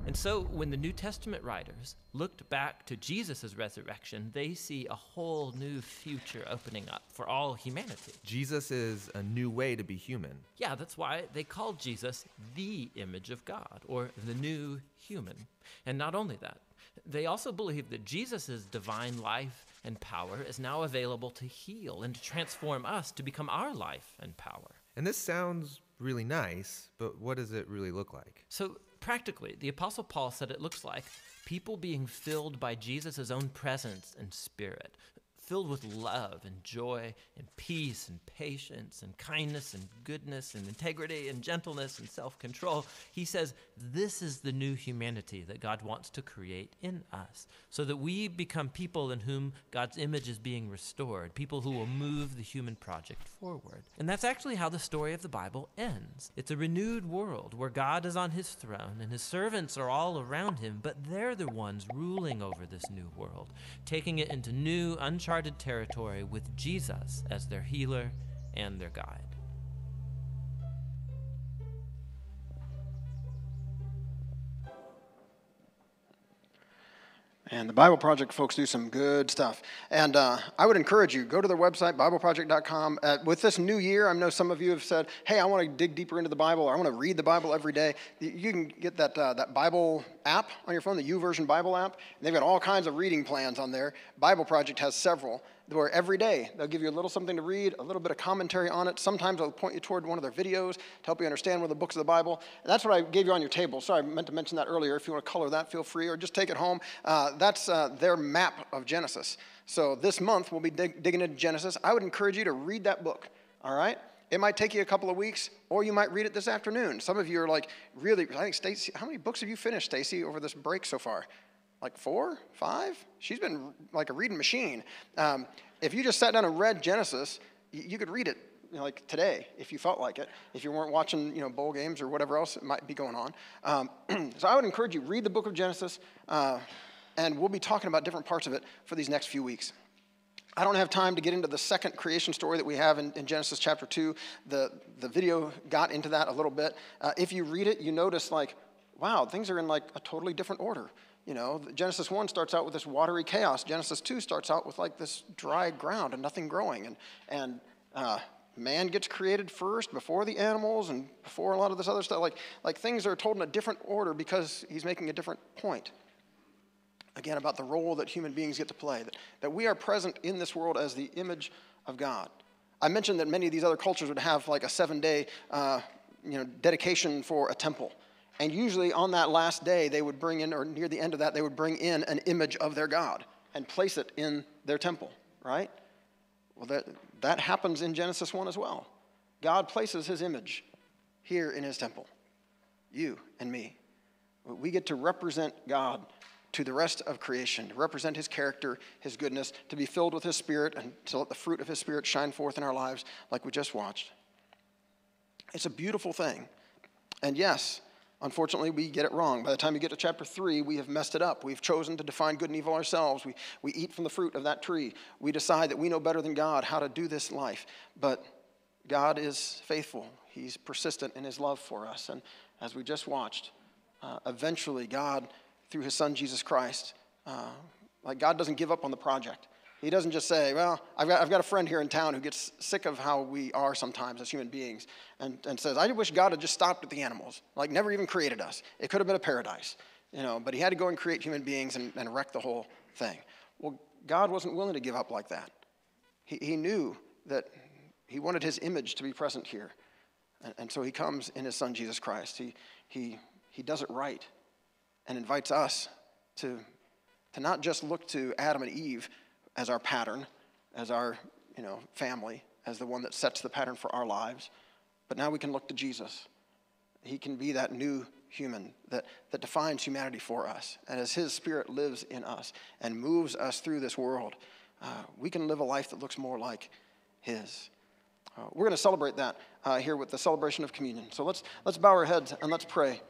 And so, when the New Testament writers looked back to Jesus' resurrection, they see a whole new future opening up for all humanity. Jesus is a new way to be human. Yeah, that's why they called Jesus the image of God, or the new human. And not only that, they also believe that Jesus' divine life and power is now available to heal and to transform us to become our life and power. And this sounds really nice, but what does it really look like? So, practically, the Apostle Paul said it looks like people being filled by Jesus' own presence and spirit, filled with love and joy and peace and patience and kindness and goodness and integrity and gentleness and self control. He says this is the new humanity that God wants to create in us so that we become people in whom God's image is being restored, people who will move the human project forward. And that's actually how the story of the Bible ends. It's a renewed world where God is on his throne and his servants are all around him, but they're the ones ruling over this new world, taking it into new, uncharted territory with Jesus as their healer and their guide. And the Bible Project folks do some good stuff. And uh, I would encourage you, go to their website, BibleProject.com. Uh, with this new year, I know some of you have said, hey, I want to dig deeper into the Bible, or I want to read the Bible every day. You- can get that, uh, that Bible app on your phone, the YouVersion Bible app. And they've got all kinds of reading plans on there. Bible Project has several where every day they'll give you a little something to read, a little bit of commentary on it. Sometimes they'll point you toward one of their videos to help you understand one of the books of the Bible. And that's what I gave you on your table. Sorry, I meant to mention that earlier. If you want to color that, feel free, or just take it home. Uh, that's uh, their map of Genesis. So this month we'll be dig- digging into Genesis. I would encourage you to read that book. All right. It might take you a couple of weeks, or you might read it this afternoon. Some of you are like, really, I think Stacy, how many books have you finished, Stacy, over this break so far? Like four, five. She's been like a reading machine. Um, if you just sat down and read Genesis, you, could read it you know, like today if you felt like it. If you weren't watching, you know, bowl games or whatever else might be going on. Um, so I would encourage you read the book of Genesis, uh, and we'll be talking about different parts of it for these next few weeks. I don't have time to get into the second creation story that we have in, in Genesis chapter 2. The, the video got into that a little bit. Uh, if you read it, you notice, like, wow, things are in like a totally different order. You know, Genesis 1 starts out with this watery chaos. Genesis 2 starts out with like this dry ground and nothing growing. And, and uh, man gets created first before the animals and before a lot of this other stuff. Like, like things are told in a different order because he's making a different point. Again, about the role that human beings get to play, that, that we are present in this world as the image of God. I mentioned that many of these other cultures would have like a seven day uh, you know, dedication for a temple. And usually on that last day, they would bring in, or near the end of that, they would bring in an image of their God and place it in their temple, right? Well, that, that happens in Genesis 1 as well. God places his image here in his temple, you and me. We get to represent God to the rest of creation, to represent his character, his goodness, to be filled with his spirit, and to let the fruit of his spirit shine forth in our lives like we just watched. It's a beautiful thing. And yes, unfortunately, we get it wrong. By the time you get to chapter 3, we have messed it up. We've chosen to define good and evil ourselves. We, we eat from the fruit of that tree. We decide that we know better than God how to do this life. But God is faithful, He's persistent in His love for us. And as we just watched, uh, eventually, God, through His Son Jesus Christ, uh, like God doesn't give up on the project. He doesn't just say, Well, I've got, I've got a friend here in town who gets sick of how we are sometimes as human beings and, and says, I wish God had just stopped at the animals, like never even created us. It could have been a paradise, you know, but he had to go and create human beings and, and wreck the whole thing. Well, God wasn't willing to give up like that. He, he knew that he wanted his image to be present here. And, and so he comes in his son, Jesus Christ. He, he, he does it right and invites us to, to not just look to Adam and Eve as our pattern, as our you know, family, as the one that sets the pattern for our lives, but now we can look to Jesus. He can be that new human that, that defines humanity for us. And as His Spirit lives in us and moves us through this world, uh, we can live a life that looks more like His. Uh, we're going to celebrate that uh, here with the celebration of communion. So let's, let's bow our heads and let's pray.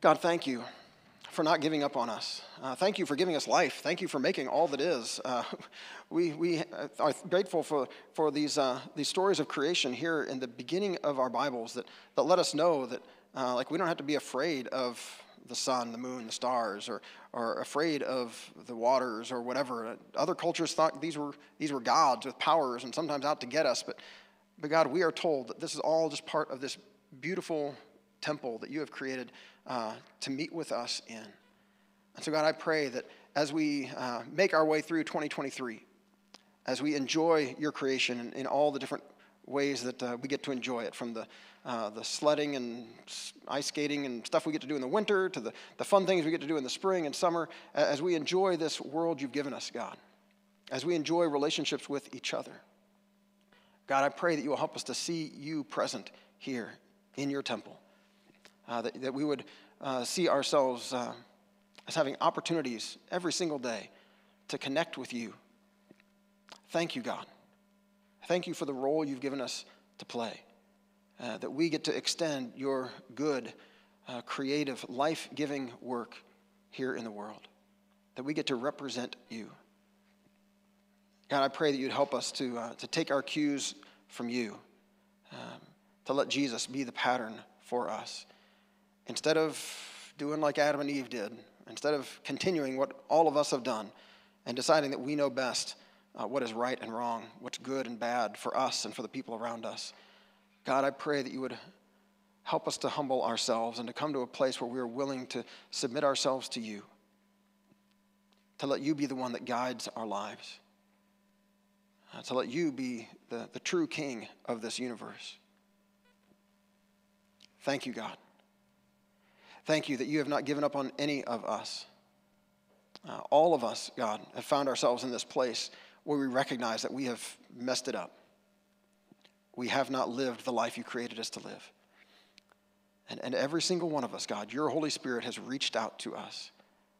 God, thank you for not giving up on us. Uh, thank you for giving us life. Thank you for making all that is. Uh, we, we are grateful for, for these, uh, these stories of creation here in the beginning of our Bibles that, that let us know that uh, like we don't have to be afraid of the sun, the moon, the stars, or, or afraid of the waters or whatever. Other cultures thought these were, these were gods with powers and sometimes out to get us. But, but God, we are told that this is all just part of this beautiful temple that you have created uh, to meet with us in. And so, God, I pray that as we uh, make our way through 2023, as we enjoy your creation in, in all the different ways that uh, we get to enjoy it, from the, uh, the sledding and ice skating and stuff we get to do in the winter to the, the fun things we get to do in the spring and summer, as we enjoy this world you've given us, God, as we enjoy relationships with each other. God, I pray that you will help us to see you present here in your temple uh, that, that we would uh, see ourselves uh, as having opportunities every single day to connect with you. Thank you, God. Thank you for the role you've given us to play, uh, that we get to extend your good, uh, creative, life giving work here in the world, that we get to represent you. God, I pray that you'd help us to, uh, to take our cues from you, um, to let Jesus be the pattern for us. Instead of doing like Adam and Eve did, instead of continuing what all of us have done and deciding that we know best uh, what is right and wrong, what's good and bad for us and for the people around us, God, I pray that you would help us to humble ourselves and to come to a place where we are willing to submit ourselves to you, to let you be the one that guides our lives, uh, to let you be the, the true king of this universe. Thank you, God. Thank you that you have not given up on any of us. Uh, all of us, God, have found ourselves in this place where we recognize that we have messed it up. We have not lived the life you created us to live. And, and every single one of us, God, your Holy Spirit has reached out to us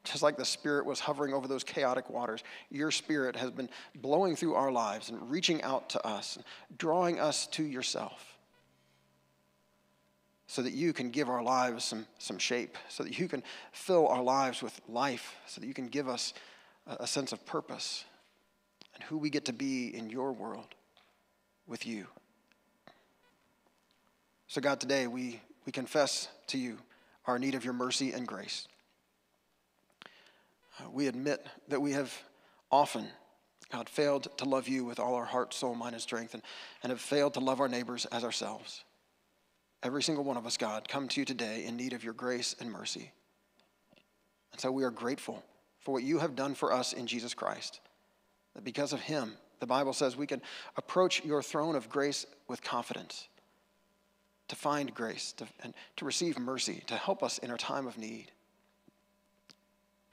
Just like the Spirit was hovering over those chaotic waters, your Spirit has been blowing through our lives and reaching out to us, drawing us to yourself, so that you can give our lives some, some shape, so that you can fill our lives with life, so that you can give us a, a sense of purpose and who we get to be in your world with you. So, God, today we, we confess to you our need of your mercy and grace. Uh, we admit that we have often, God, failed to love you with all our heart, soul, mind, and strength, and, and have failed to love our neighbors as ourselves. Every single one of us, God, come to you today in need of your grace and mercy. And so we are grateful for what you have done for us in Jesus Christ. That because of him, the Bible says we can approach your throne of grace with confidence to find grace to, and to receive mercy, to help us in our time of need.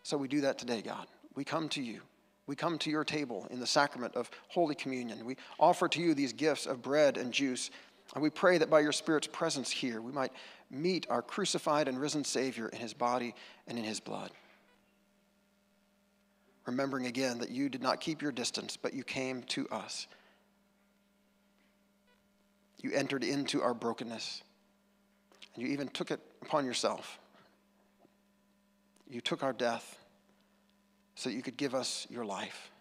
So we do that today, God. We come to you. We come to your table in the sacrament of Holy Communion. We offer to you these gifts of bread and juice. And we pray that by your Spirit's presence here, we might meet our crucified and risen Savior in his body and in his blood. Remembering again that you did not keep your distance, but you came to us. You entered into our brokenness, and you even took it upon yourself. You took our death so that you could give us your life.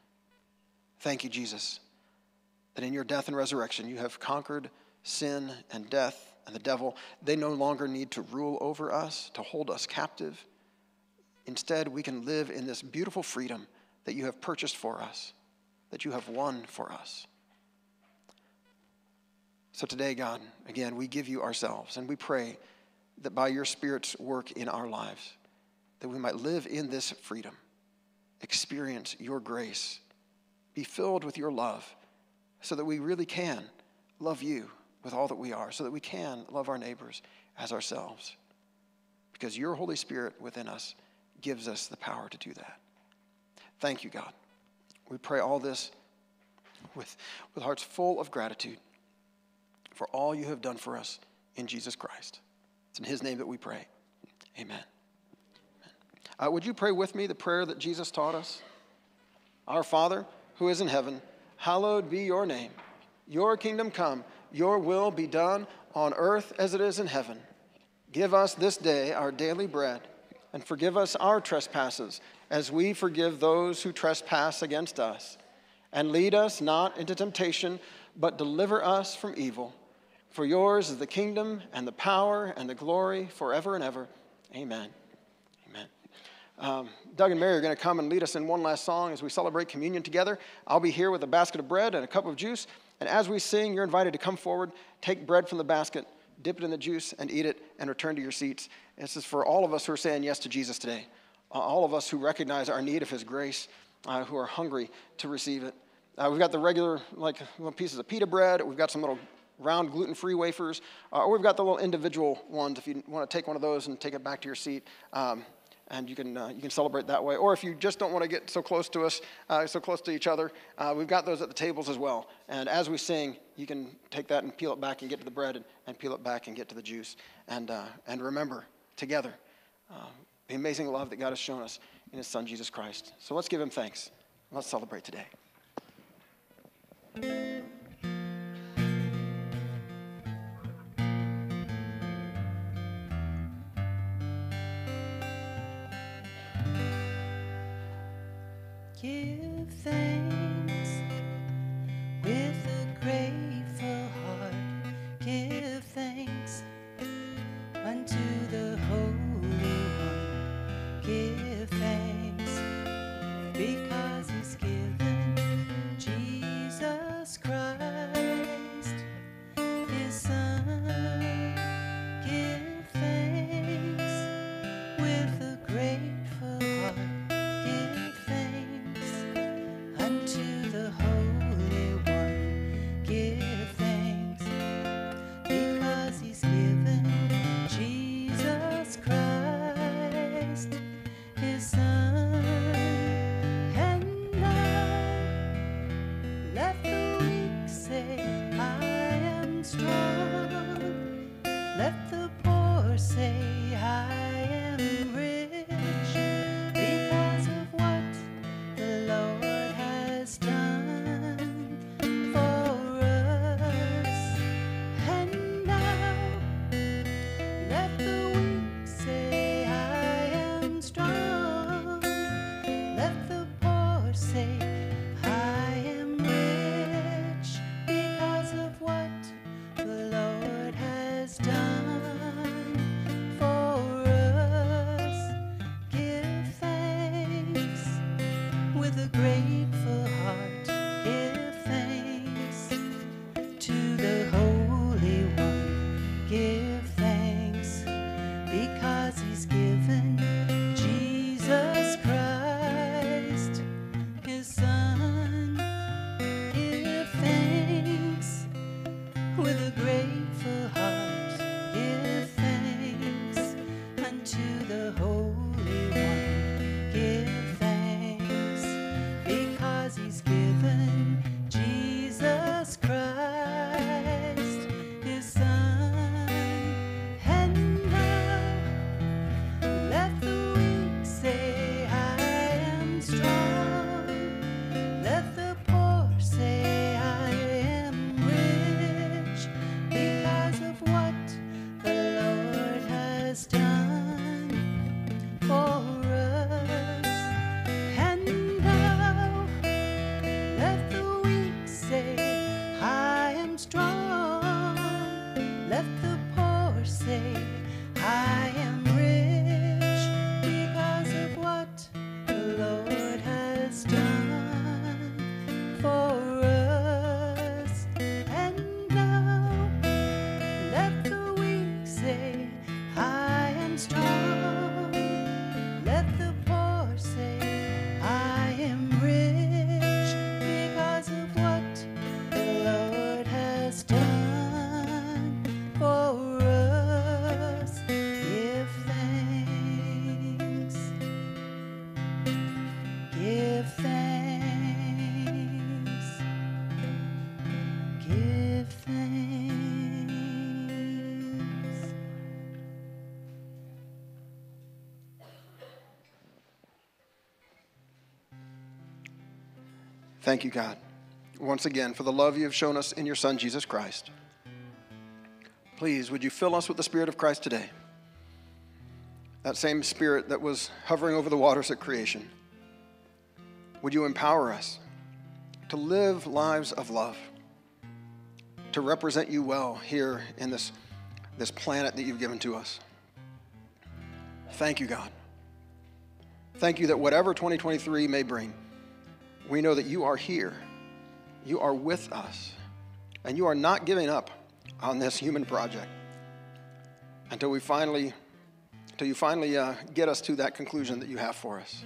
Thank you, Jesus, that in your death and resurrection you have conquered sin and death and the devil. They no longer need to rule over us, to hold us captive. Instead, we can live in this beautiful freedom that you have purchased for us, that you have won for us. So today, God, again, we give you ourselves and we pray that by your Spirit's work in our lives, that we might live in this freedom, experience your grace, be filled with your love, so that we really can love you with all that we are, so that we can love our neighbors as ourselves. Because your Holy Spirit within us gives us the power to do that. Thank you, God. We pray all this with, with hearts full of gratitude for all you have done for us in Jesus Christ. It's in his name that we pray. Amen. Uh, would you pray with me the prayer that Jesus taught us? Our Father, who is in heaven, hallowed be your name. Your kingdom come, your will be done on earth as it is in heaven. Give us this day our daily bread, and forgive us our trespasses, as we forgive those who trespass against us. And lead us not into temptation, but deliver us from evil. For yours is the kingdom and the power and the glory forever and ever. Amen. Amen. Um, Doug and Mary are going to come and lead us in one last song as we celebrate communion together. I'll be here with a basket of bread and a cup of juice. And as we sing, you're invited to come forward, take bread from the basket, dip it in the juice, and eat it, and return to your seats. This is for all of us who are saying yes to Jesus today, uh, all of us who recognize our need of His grace, uh, who are hungry to receive it. Uh, we've got the regular, like, little pieces of pita bread. We've got some little round gluten-free wafers, uh, or we've got the little individual ones. If you want to take one of those and take it back to your seat, um, and you can uh, you can celebrate that way. Or if you just don't want to get so close to us, uh, so close to each other, uh, we've got those at the tables as well. And as we sing, you can take that and peel it back and get to the bread, and, and peel it back and get to the juice. And uh, and remember together uh, the amazing love that God has shown us in His Son Jesus Christ. So let's give Him thanks. Let's celebrate today. Give thanks strong. Thank you, God, once again for the love you have shown us in your Son, Jesus Christ. Please, would you fill us with the Spirit of Christ today? That same Spirit that was hovering over the waters at creation. Would you empower us to live lives of love, to represent you well here in this, this planet that you've given to us? Thank you, God. Thank you that whatever 2023 may bring, we know that you are here. You are with us. And you are not giving up on this human project until we finally, until you finally uh, get us to that conclusion that you have for us.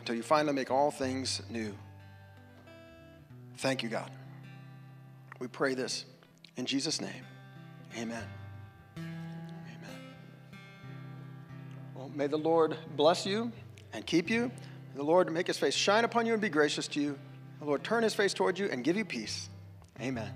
Until you finally make all things new. Thank you, God. We pray this in Jesus' name. Amen. Amen. Well, may the Lord bless you and keep you. The Lord make his face shine upon you and be gracious to you. The Lord turn his face toward you and give you peace. Amen.